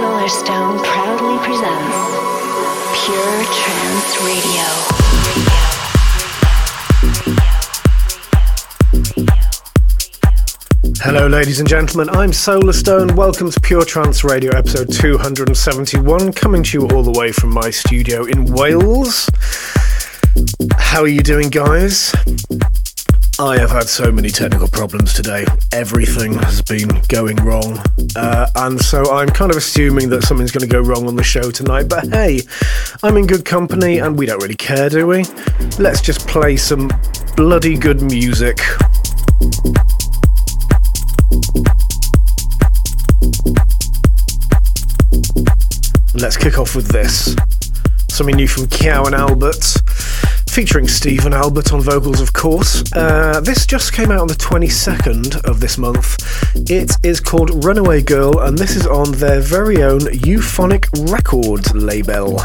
Solarstone proudly presents Pure Trance Radio. Hello, ladies and gentlemen. I'm Solarstone. Welcome to Pure Trance Radio, episode 271, coming to you all the way from my studio in Wales. How are you doing, guys? I have had so many technical problems today. Everything has been going wrong. Uh, and so I'm kind of assuming that something's going to go wrong on the show tonight. But hey, I'm in good company and we don't really care, do we? Let's just play some bloody good music. Let's kick off with this. Something new from Kyau and Albert featuring Stephen Albert on vocals, of course. Uh, this just came out on the 22nd of this month. It is called Runaway Girl, and this is on their very own Euphonic Records label.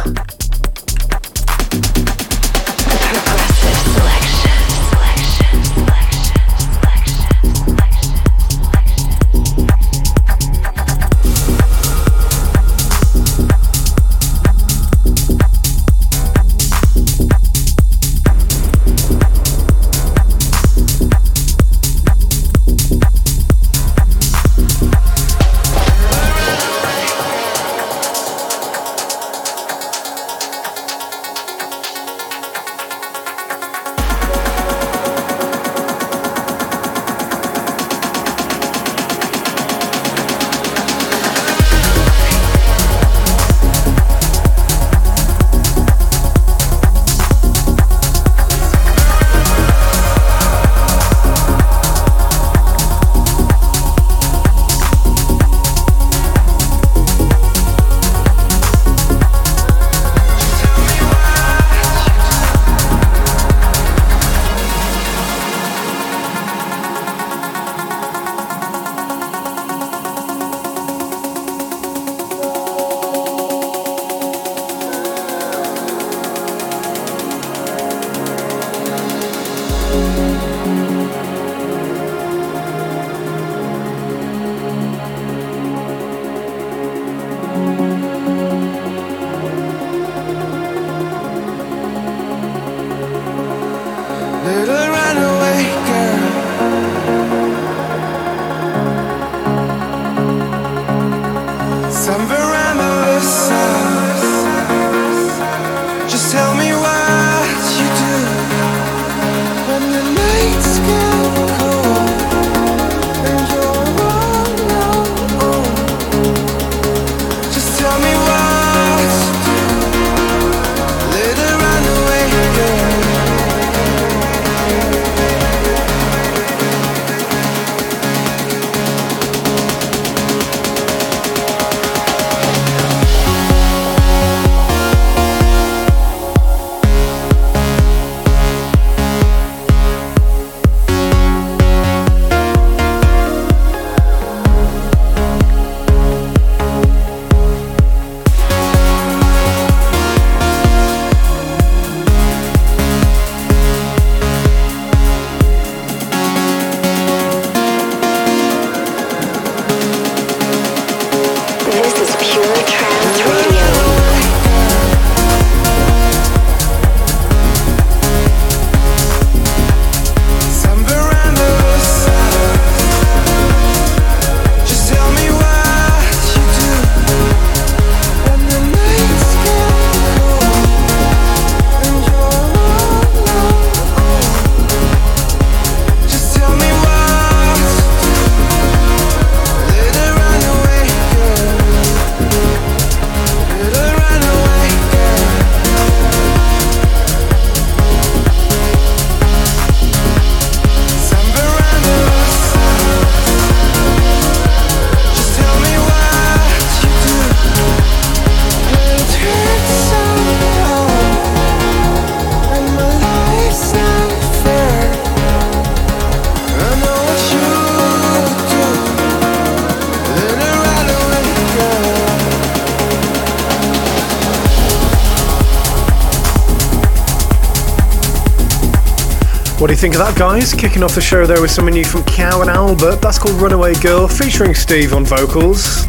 Think of that, guys? Kicking off the show there with something new from Kyau and Albert. That's called Runaway Girl, featuring Steve on vocals.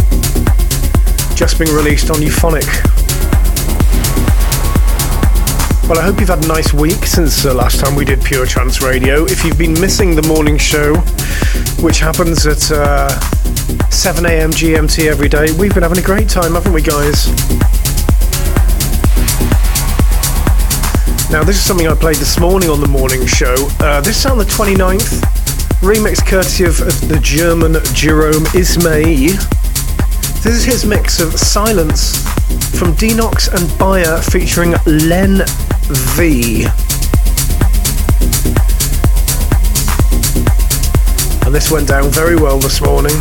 just being released on Euphonic. Well, I hope you've had a nice week since the last time we did Pure Trance Radio. If you've been missing the morning show, which happens at uh, 7 a.m. GMT every day, we've been having a great time, haven't we, guys? Now, this is something I played this morning on the morning show. Uh, this is on the 29th, remix courtesy of, of the German Jerome Isma-Ae. This is his mix of Silence from Denox and Bayer featuring Len V. And this went down very well this morning.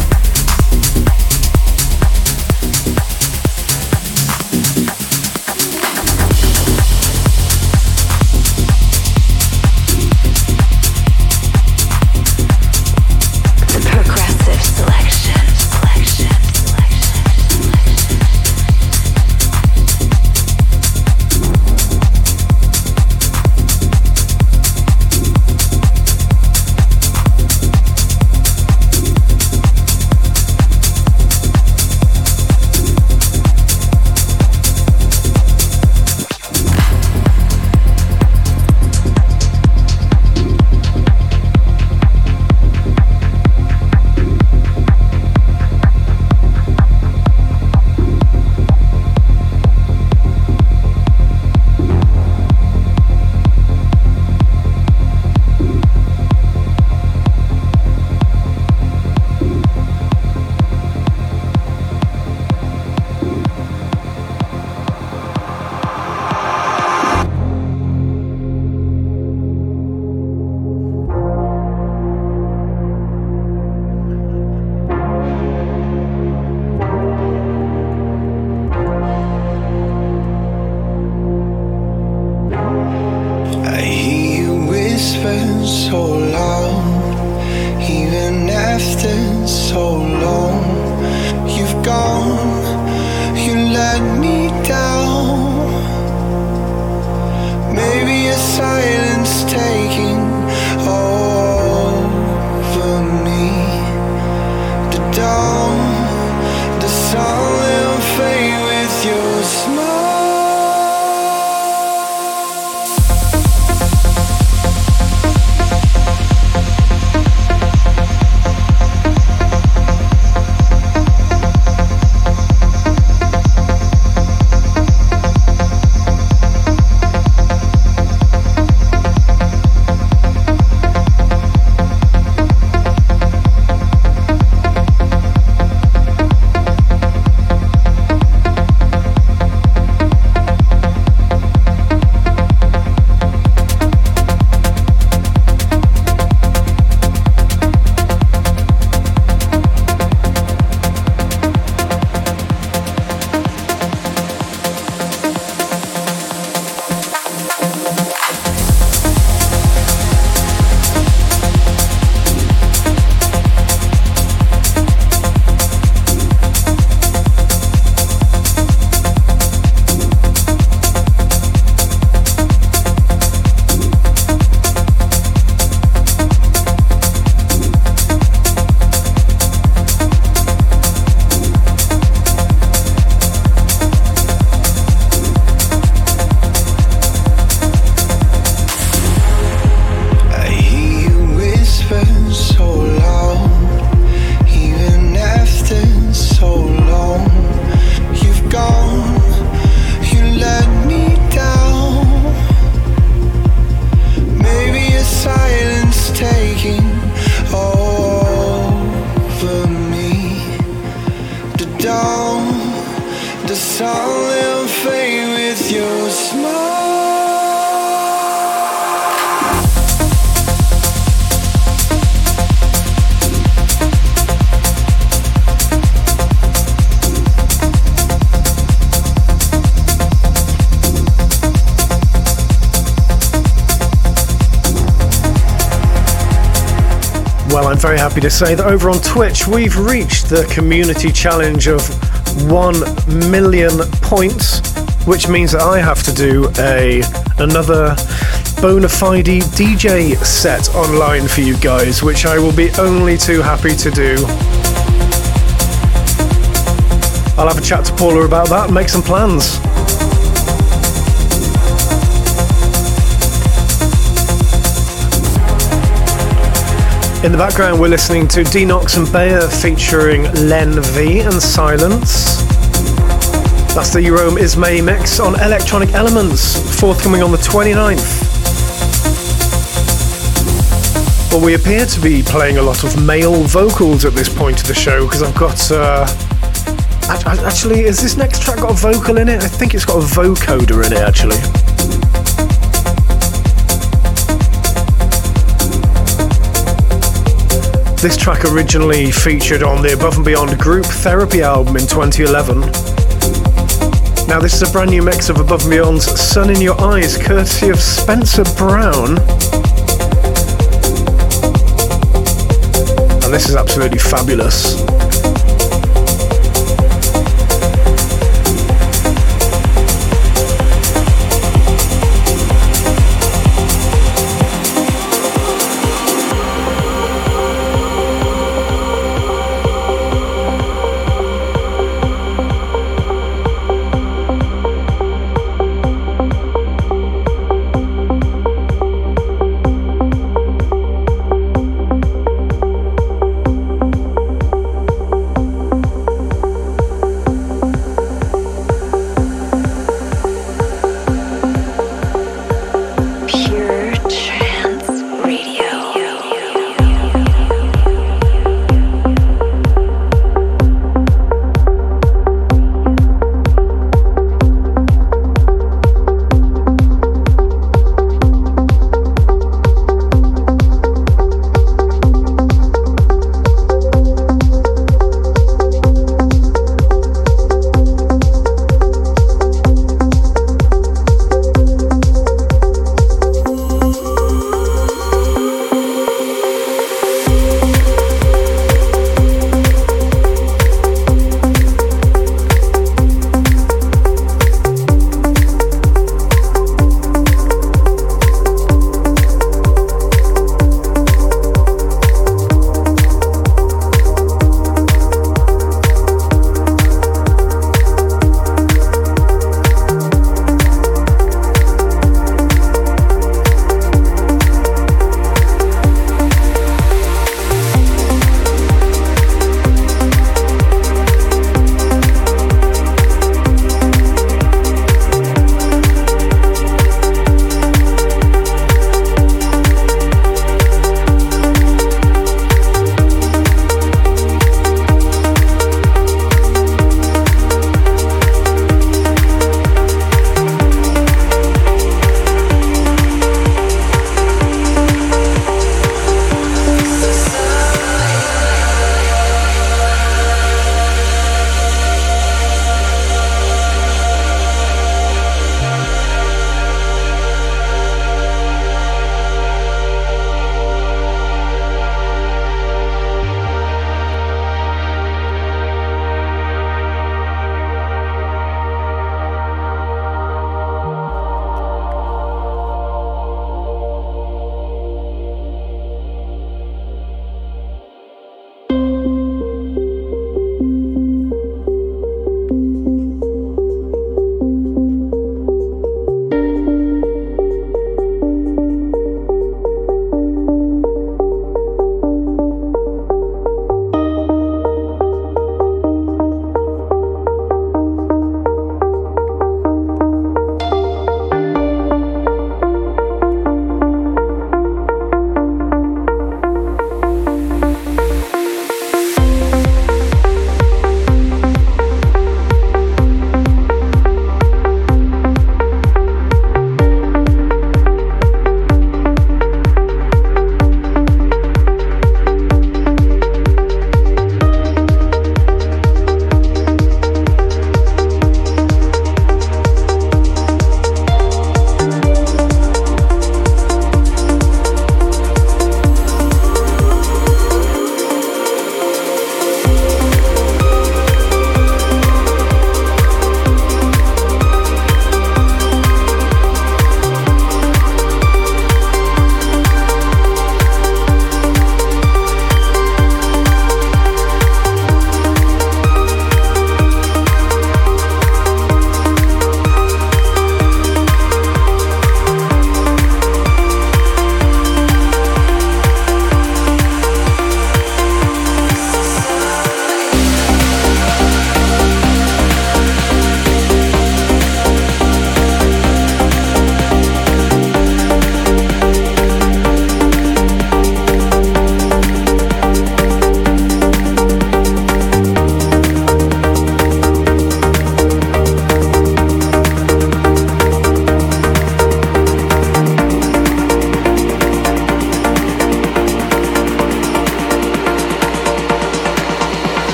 Happy to say that over on Twitch, we've reached the community challenge of 1 million points, which means that I have to do a another bona fide DJ set online for you guys, which I will be only too happy to do. I'll have a chat to Paula about that and make some plans. In the background, we're listening to Denox and Bayer featuring Len V and Silence. That's the Jerome Isma mix on Electronic Elements, forthcoming on the 29th. Well, we appear to be playing a lot of male vocals at this point of the show because I've got. Uh, actually, is this next track got a vocal in it? I think it's got a vocoder in it, actually. This track originally featured on the Above and Beyond Group Therapy album in 2011. Now, this is a brand new mix of Above and Beyond's Sun in Your Eyes, courtesy of Spencer Brown. And this is absolutely fabulous.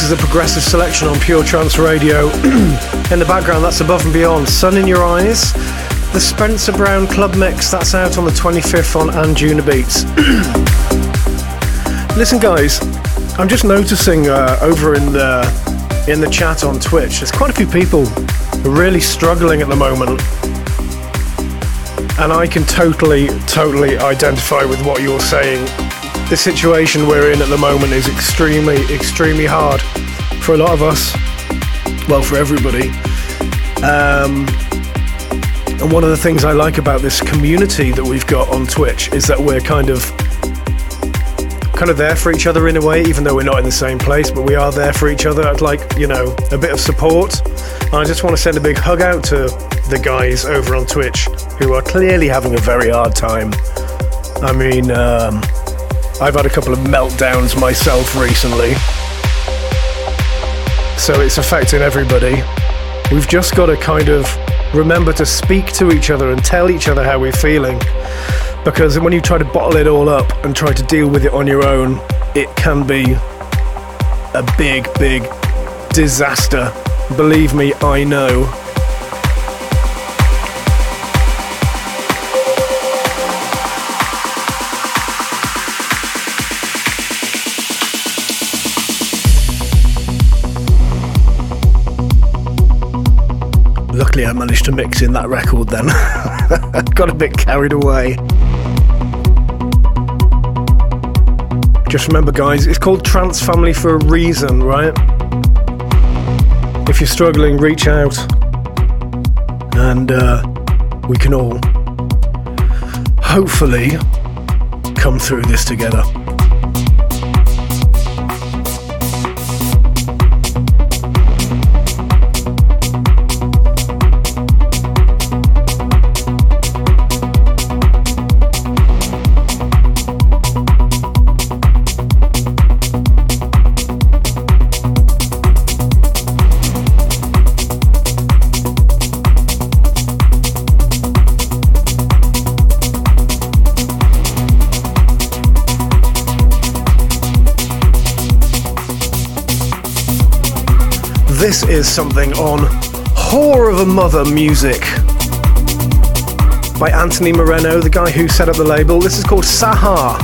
This is a progressive selection on Pure Trance Radio. in the background, that's Above and Beyond, Sun in Your Eyes. The Spencer Brown Club Mix, that's out on the 25th on Anjunabeats. Listen, guys, I'm just noticing uh, over in the in the chat on Twitch, there's quite a few people really struggling at the moment. And I can totally, totally identify with what you're saying the situation we're in at the moment is extremely, extremely hard for a lot of us. Well, for everybody. Um, and one of the things I like about this community that we've got on Twitch is that we're kind of kind of there for each other in a way, even though we're not in the same place, but we are there for each other. I'd like, you know, a bit of support. And I just want to send a big hug out to the guys over on Twitch who are clearly having a very hard time. I mean, um, I've had a couple of meltdowns myself recently. So it's affecting everybody. We've just got to kind of remember to speak to each other and tell each other how we're feeling. Because when you try to bottle it all up and try to deal with it on your own, it can be a big, big disaster. Believe me, I know. Managed to mix in that record then. Got a bit carried away. Just remember, guys, it's called Trance Family for a reason, right? If you're struggling, reach out and uh, we can all hopefully come through this together. Is something on Whore of a Mother Music by Anthony Moreno, the guy who set up the label. This is called Sahar.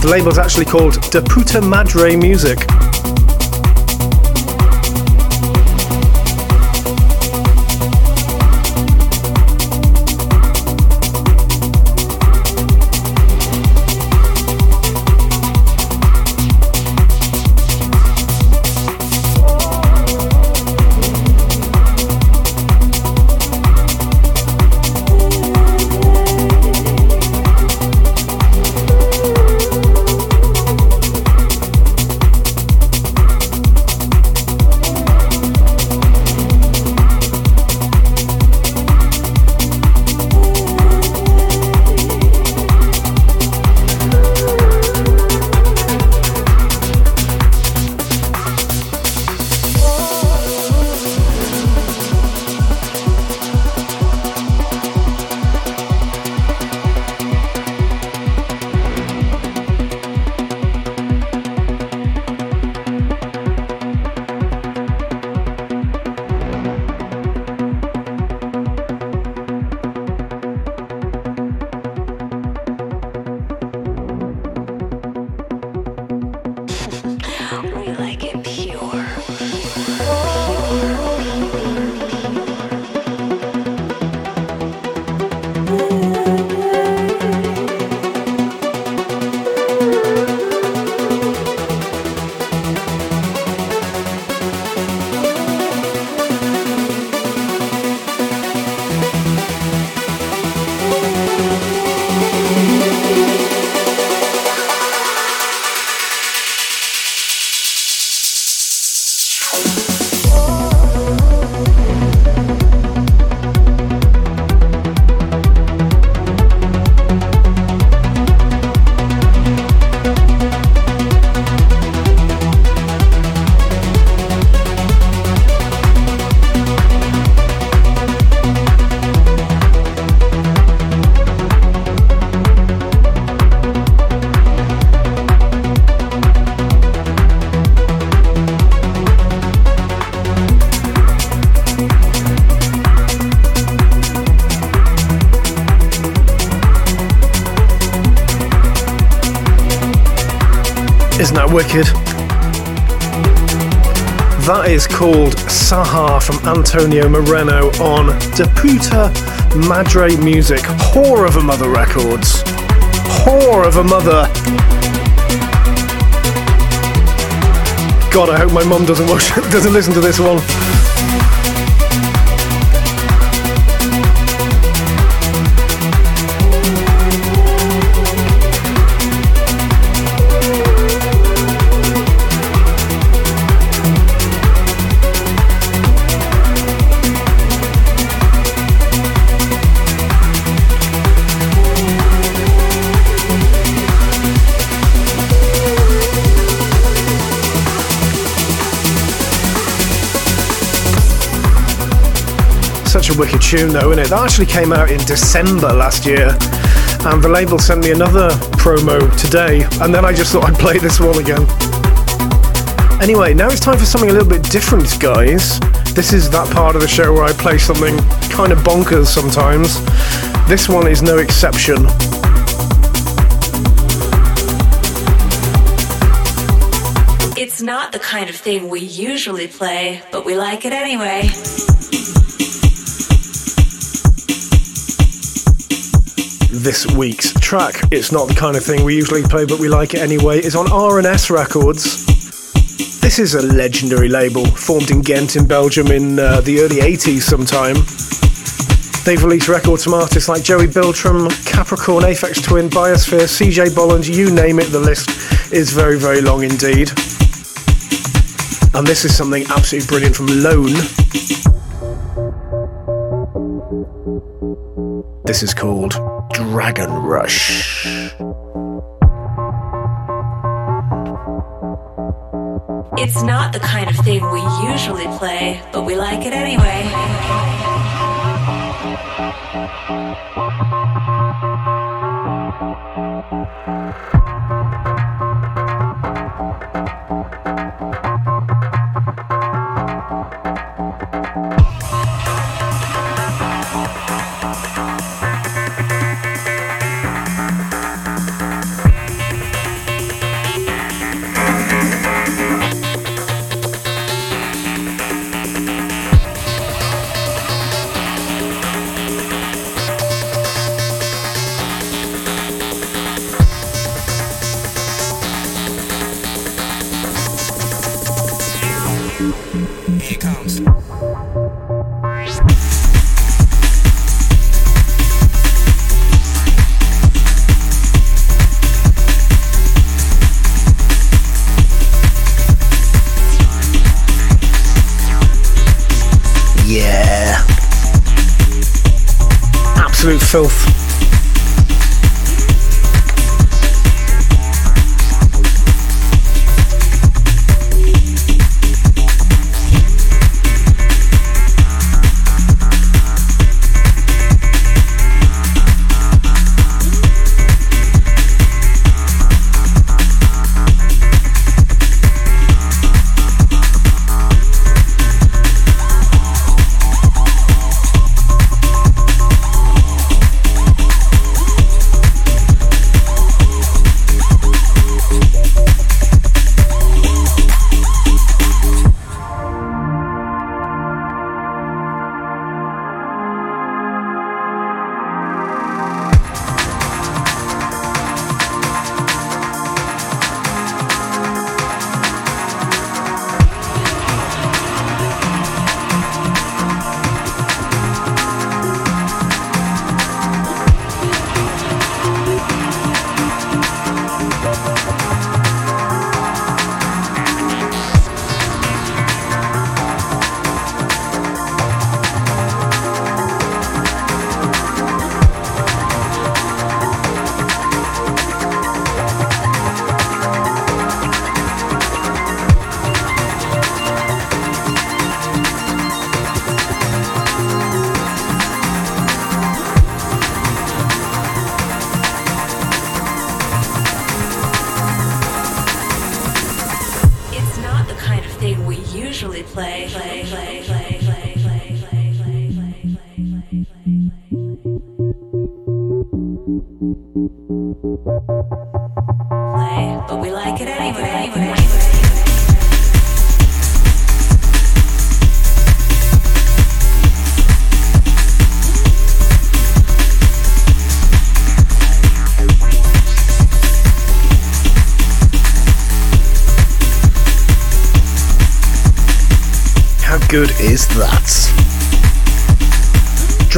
The label is actually called De Puta Madre Music. Antonio Moreno on De Puta Madre Music. Whore of a Mother Records. Whore of a Mother. God, I hope my mum doesn't watch, doesn't listen to this one. Tune, though, isn't it? Actually came out in December last year, and the label sent me another promo today, and then I just thought I'd play this one again. Anyway, now it's time for something a little bit different, guys. This is that part of the show where I play something kind of bonkers sometimes. This one is no exception. It's not the kind of thing we usually play, but we like it anyway. This week's track. It's not the kind of thing we usually play, but we like it anyway. Is on R&S Records. This is a legendary label formed in Ghent in Belgium in uh, the early 80s sometime. They've released records from artists like Joey Beltram, Capricorn, Aphex Twin, Biosphere, CJ Bolland, you name it, the list is very, very long indeed. And this is something absolutely brilliant from Lone. This is called Dragon Rush. It's not the kind of thing we usually play, but we like it anyway. Filth. Play.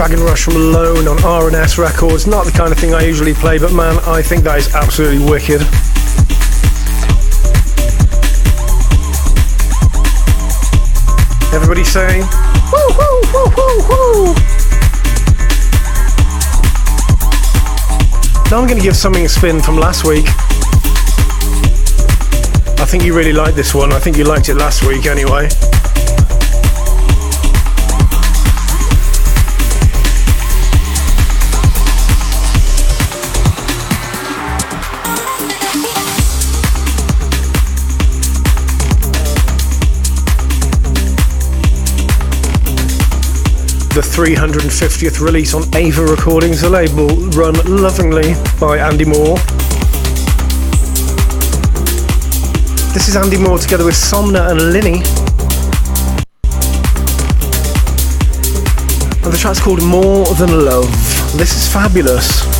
Dragon Rush from Lone on R&S Records. Not the kind of thing I usually play, but man, I think that is absolutely wicked. Everybody saying, woo woo woo. Now I'm going to give something a spin from last week. I think you really like this one. I think you liked it last week anyway. The 350th release on Ava Recordings, a label run lovingly by Andy Moore. This is Andy Moore together with Somna and Linney. And the track's called More Than Love. This is fabulous.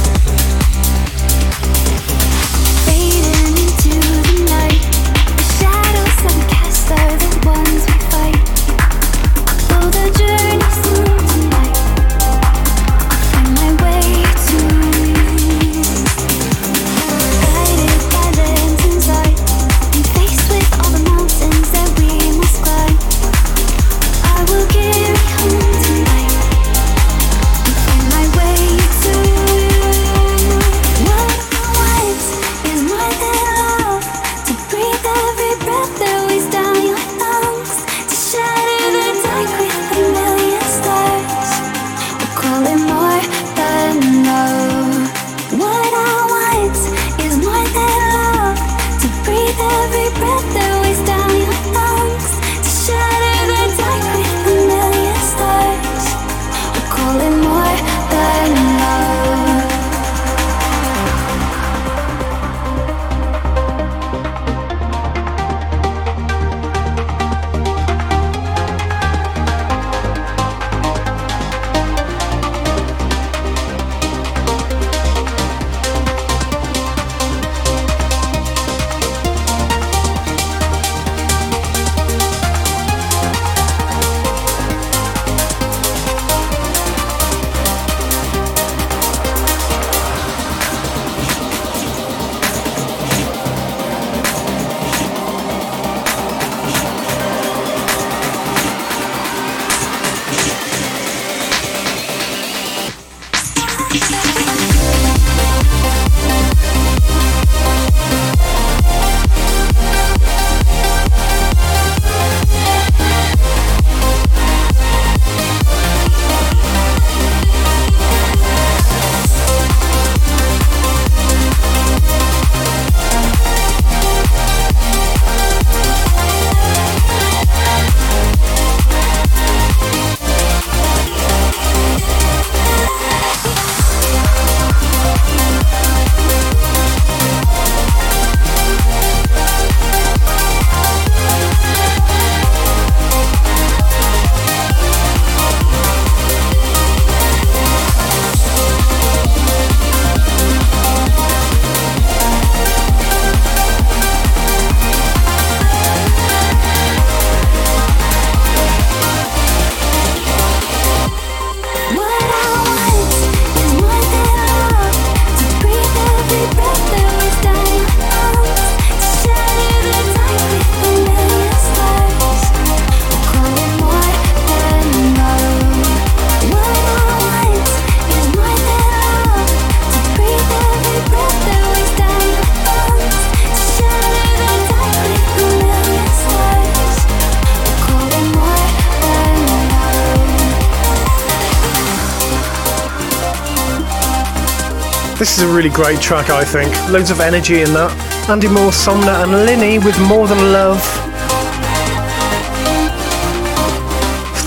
Is a really great track, I think. Loads of energy in that. Andy Moore, Somna, and Linney with More Than Love.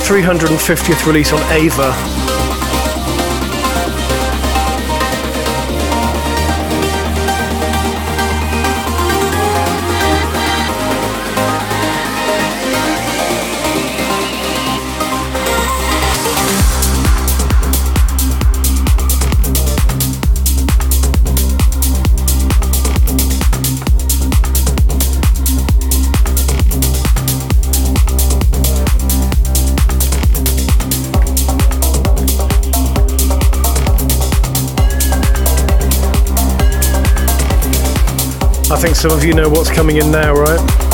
350th release on Ava. Think some of you know what's coming in now, right?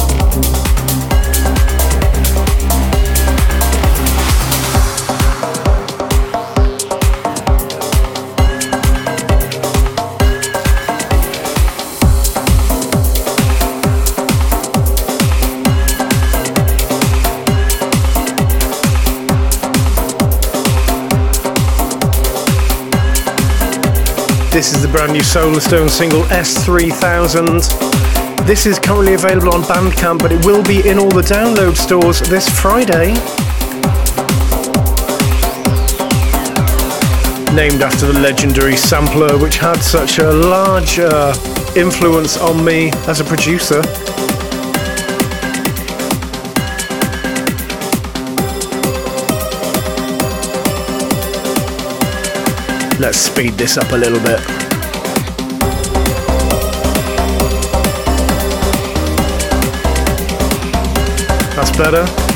This is the brand new Solarstone single S3000. This is currently available on Bandcamp, but it will be in all the download stores this Friday. Named after the legendary sampler, which had such a large uh, influence on me as a producer. Let's speed this up a little bit. That's better.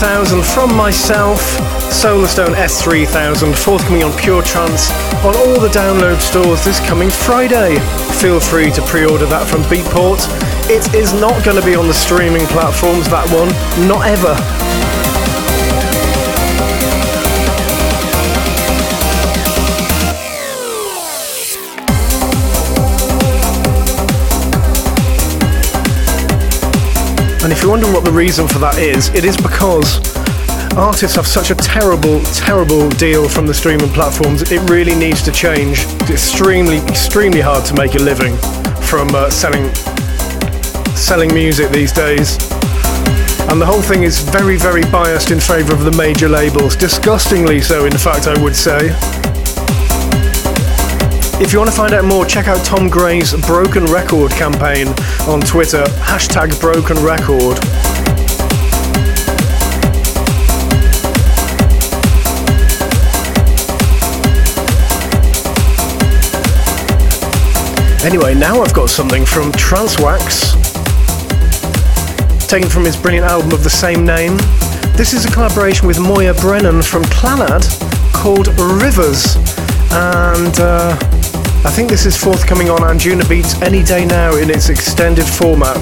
S3000 from myself, Solarstone S3000, forthcoming on Pure Trance on all the download stores this coming Friday. Feel free to pre order that from Beatport. It is not going to be on the streaming platforms, that one, not ever. And if you're wondering what the reason for that is, it is because artists have such a terrible, terrible deal from the streaming platforms. It really needs to change. It's extremely, extremely hard to make a living from uh, selling selling music these days. And the whole thing is very, very biased in favour of the major labels. Disgustingly so, in fact, I would say. If you want to find out more, check out Tom Gray's Broken Record campaign on Twitter, hashtag Broken Record. Anyway, now I've got something from Trance Wax, taken from his brilliant album of the same name. This is a collaboration with Moya Brennan from Clannad called Rivers, and uh, I think this is forthcoming on Anjunabeats any day now in its extended format.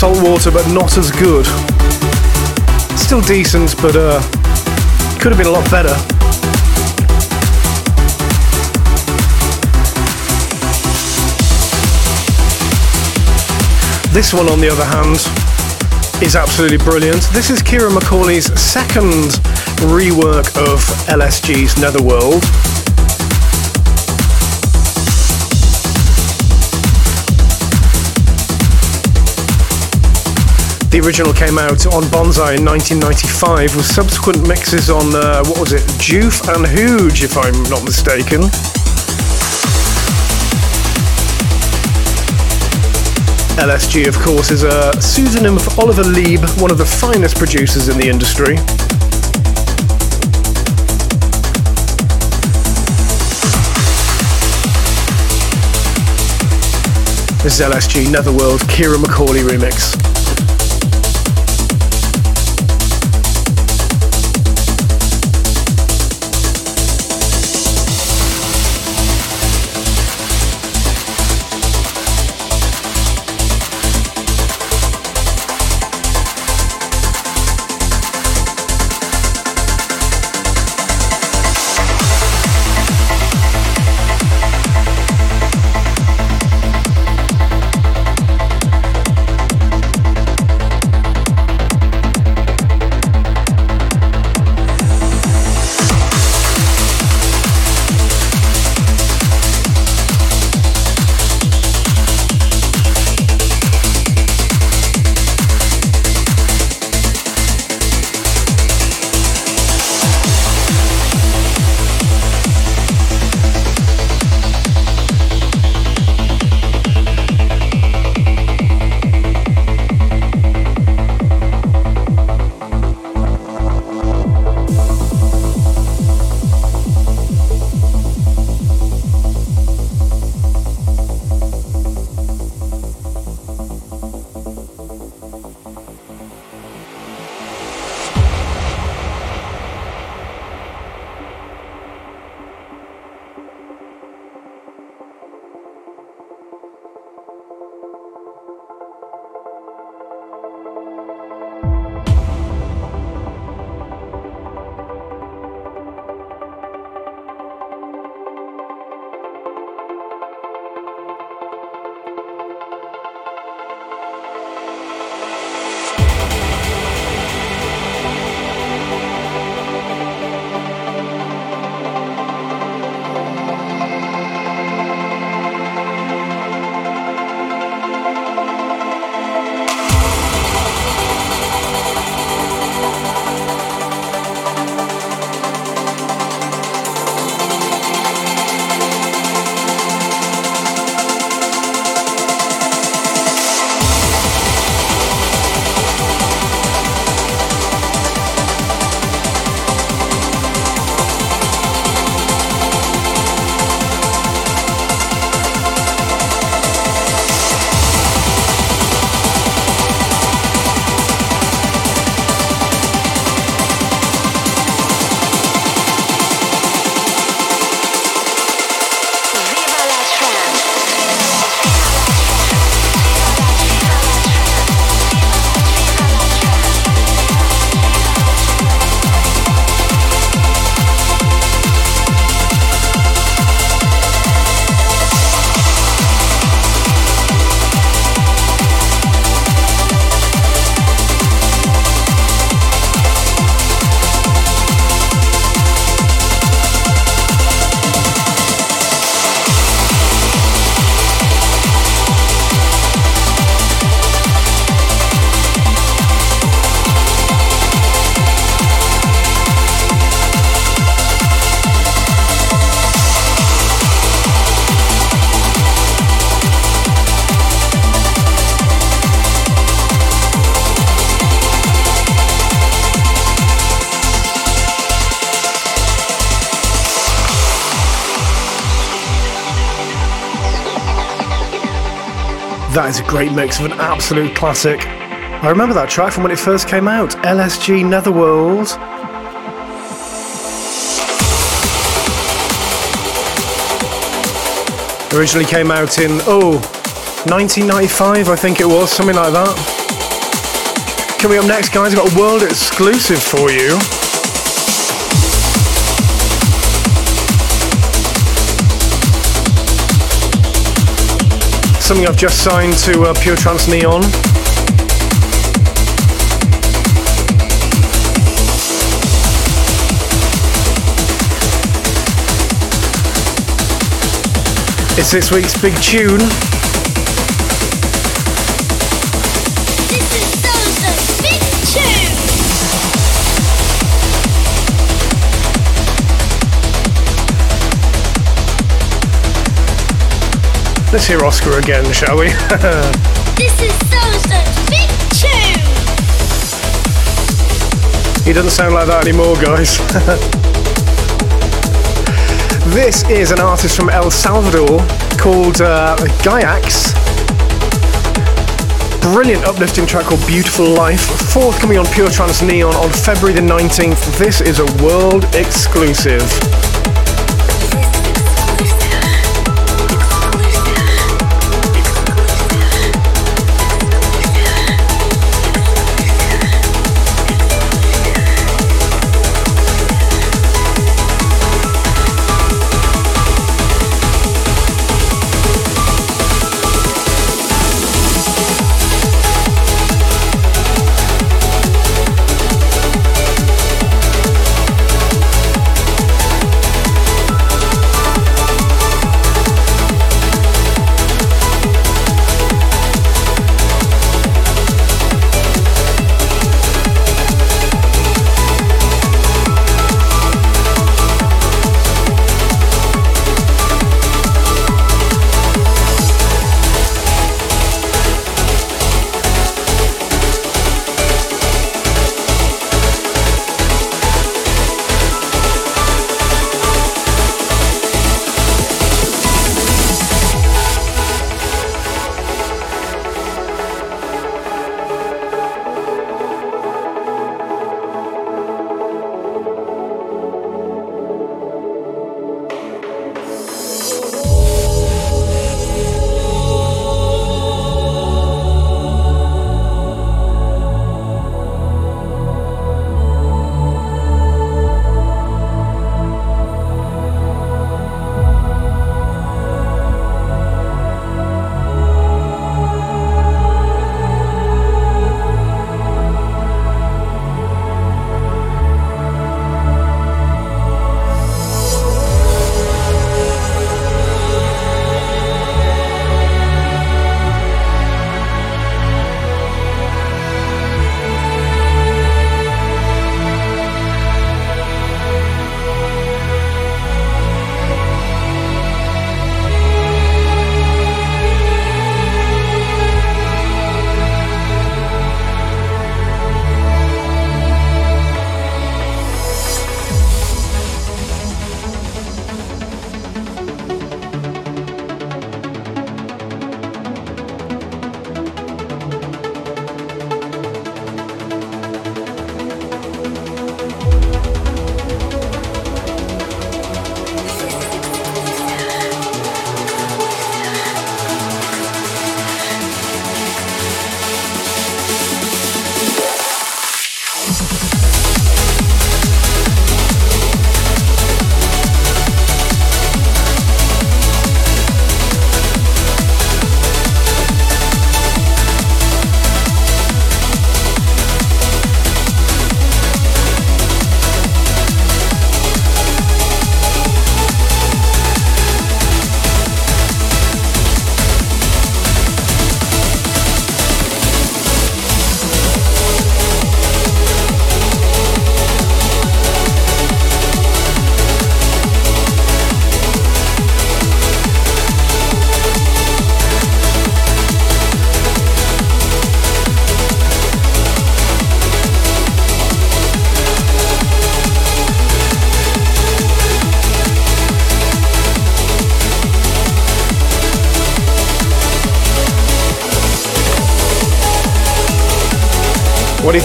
Like Saltwater, but not as good. Still decent, but uh, could have been a lot better. This one, on the other hand, is absolutely brilliant. This is Ciaran McAuley's second rework of LSG's Netherworld. The original came out on Bonsai in 1995 with subsequent mixes on, uh, what was it, Joof and Hooj, if I'm not mistaken. LSG, of course, is a pseudonym for Oliver Lieb, one of the finest producers in the industry. This is LSG Netherworld Ciaran McAuley remix. That is a great mix of an absolute classic. I remember that track from when it first came out LSG Netherworld. Originally came out in, oh, 1995, I think it was, something like that. Coming up next, guys, I've got a world exclusive for you. Something I've just signed to uh, Pure Trance Neon. It's this week's big tune. Let's hear Oscar again, shall we? This is Sosa's Big Tune. he doesn't sound like that anymore, guys. this is an artist from El Salvador called uh, Gaiax. Brilliant uplifting track called Beautiful Life, forthcoming on Pure Trance Neon on February the 19th. This is a world exclusive.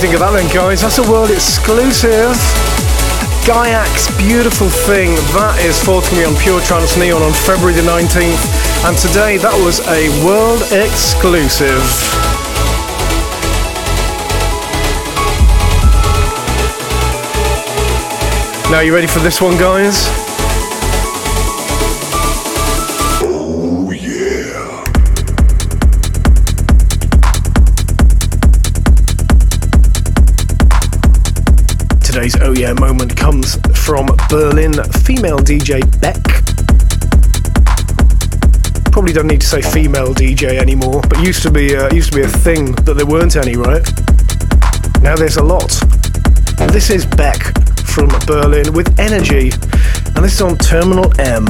Think of that then, guys? That's a world exclusive. Gaiax, beautiful thing. That is forthcoming on Pure Trance Neon on February the 19th. And today that was a world exclusive. Now, you ready for this one, guys? Female DJ BEC. Probably don't need to say female DJ anymore, but used to be uh, used to be a thing that there weren't any, right? Now there's a lot. This is BEC from Berlin with Energy, and this is on Terminal M.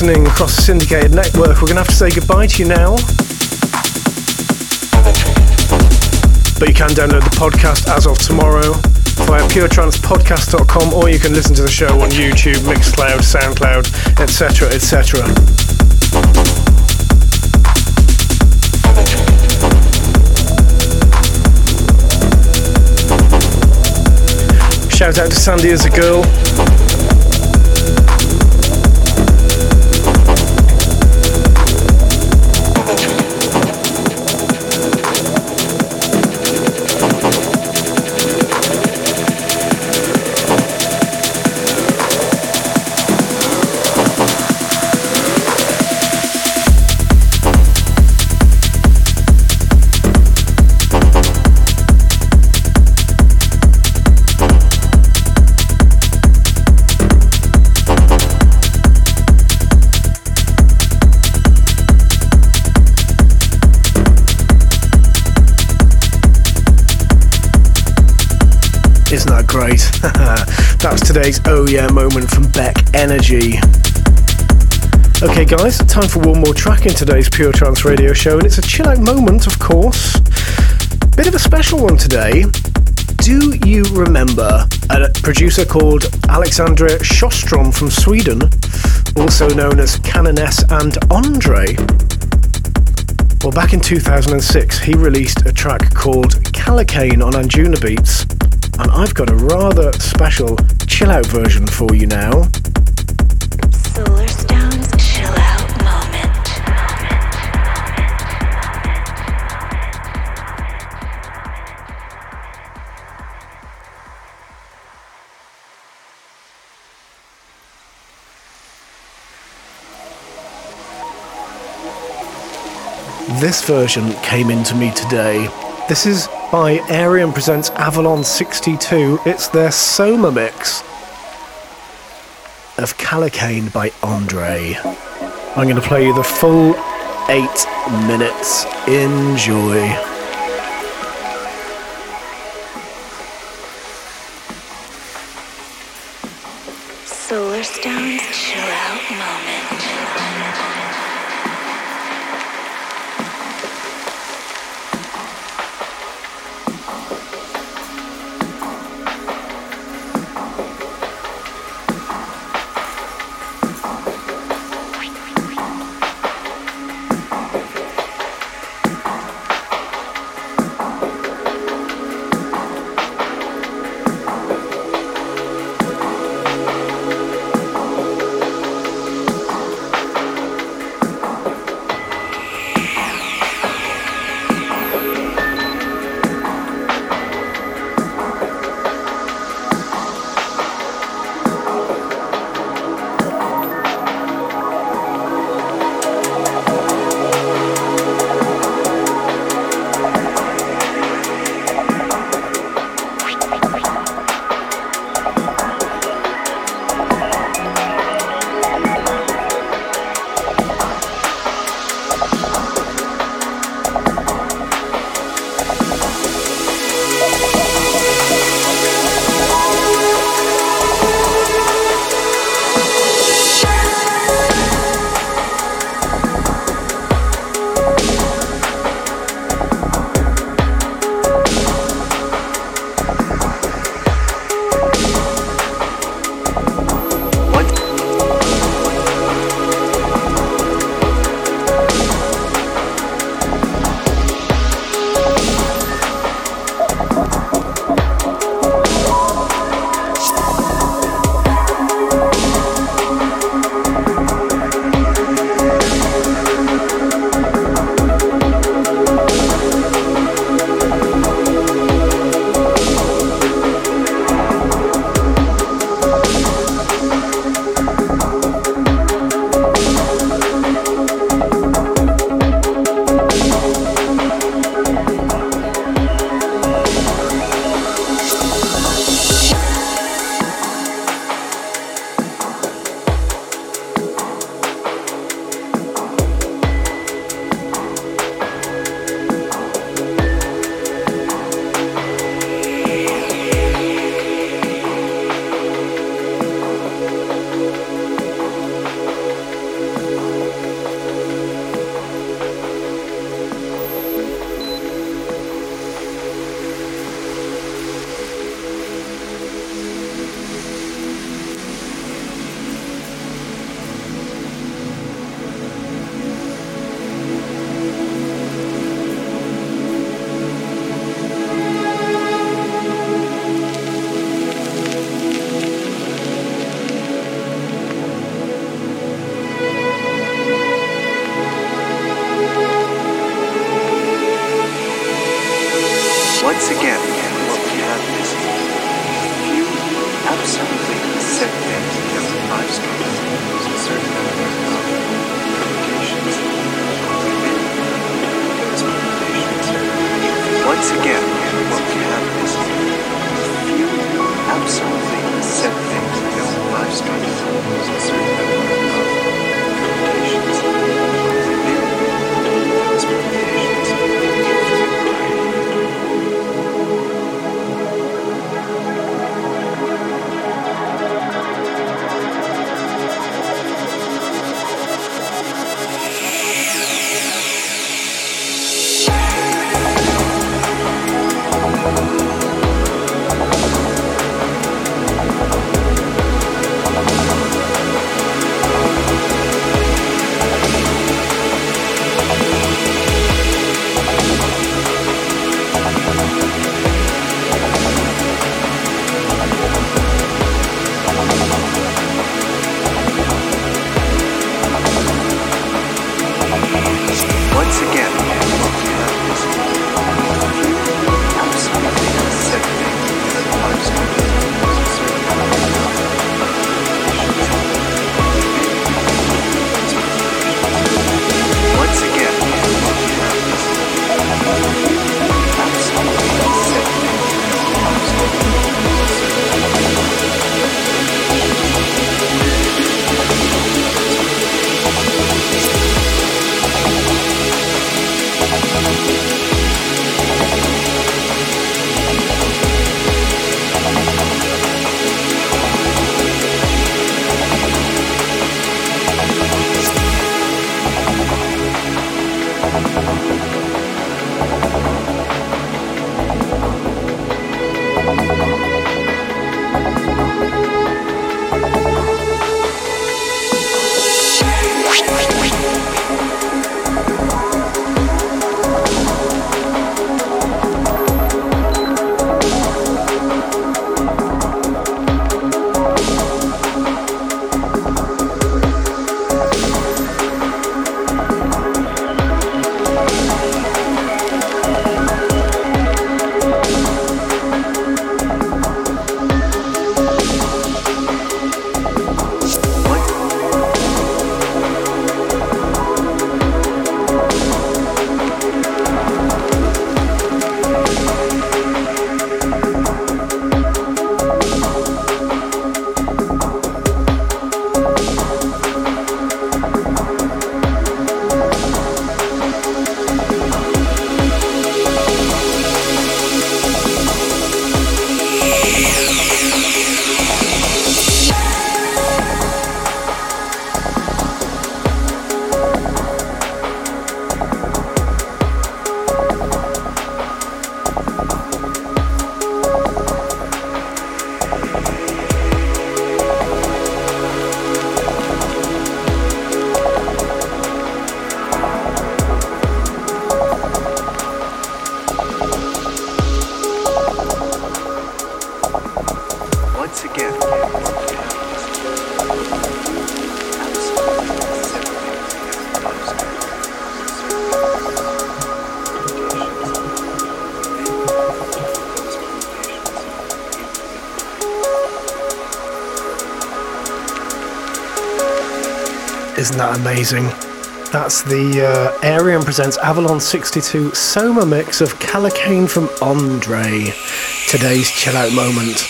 listening across the syndicated network, we're going to have to say goodbye to you now. But you can download the podcast as of tomorrow via puretrancepodcast.com or you can listen to the show on YouTube, Mixcloud, Soundcloud, etc. etc. Shout out to Sandy as a girl. Today's Oh Yeah moment from BEC Energy. Okay, guys, time for one more track in today's Pure Trance radio show, and it's a chill out moment, of course. Bit of a special one today. Do you remember a producer called Alexandra Shostrom from Sweden, also known as Canoness and Andre? Well, back in 2006, he released a track called Calicane on Anjunabeats, and I've got a rather special chill out version for you now. This version came into me today. This is by Arian Presents Avalon 62. It's their Soma mix of Calicane by Andre. I'm going to play you the full eight minutes. Enjoy. Solarstone's chill Once again, what we have is few absolutely set things as live streams. There's a certain amount of complications Once again, what we have is few absolutely set things as live streams. There's a certain amount uh, Isn't that amazing? That's the uh, Arian Presents Avalon 62 Soma mix of Calicane from Andre. Today's chill out moment.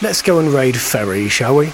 Let's go and raid Ferry, shall we?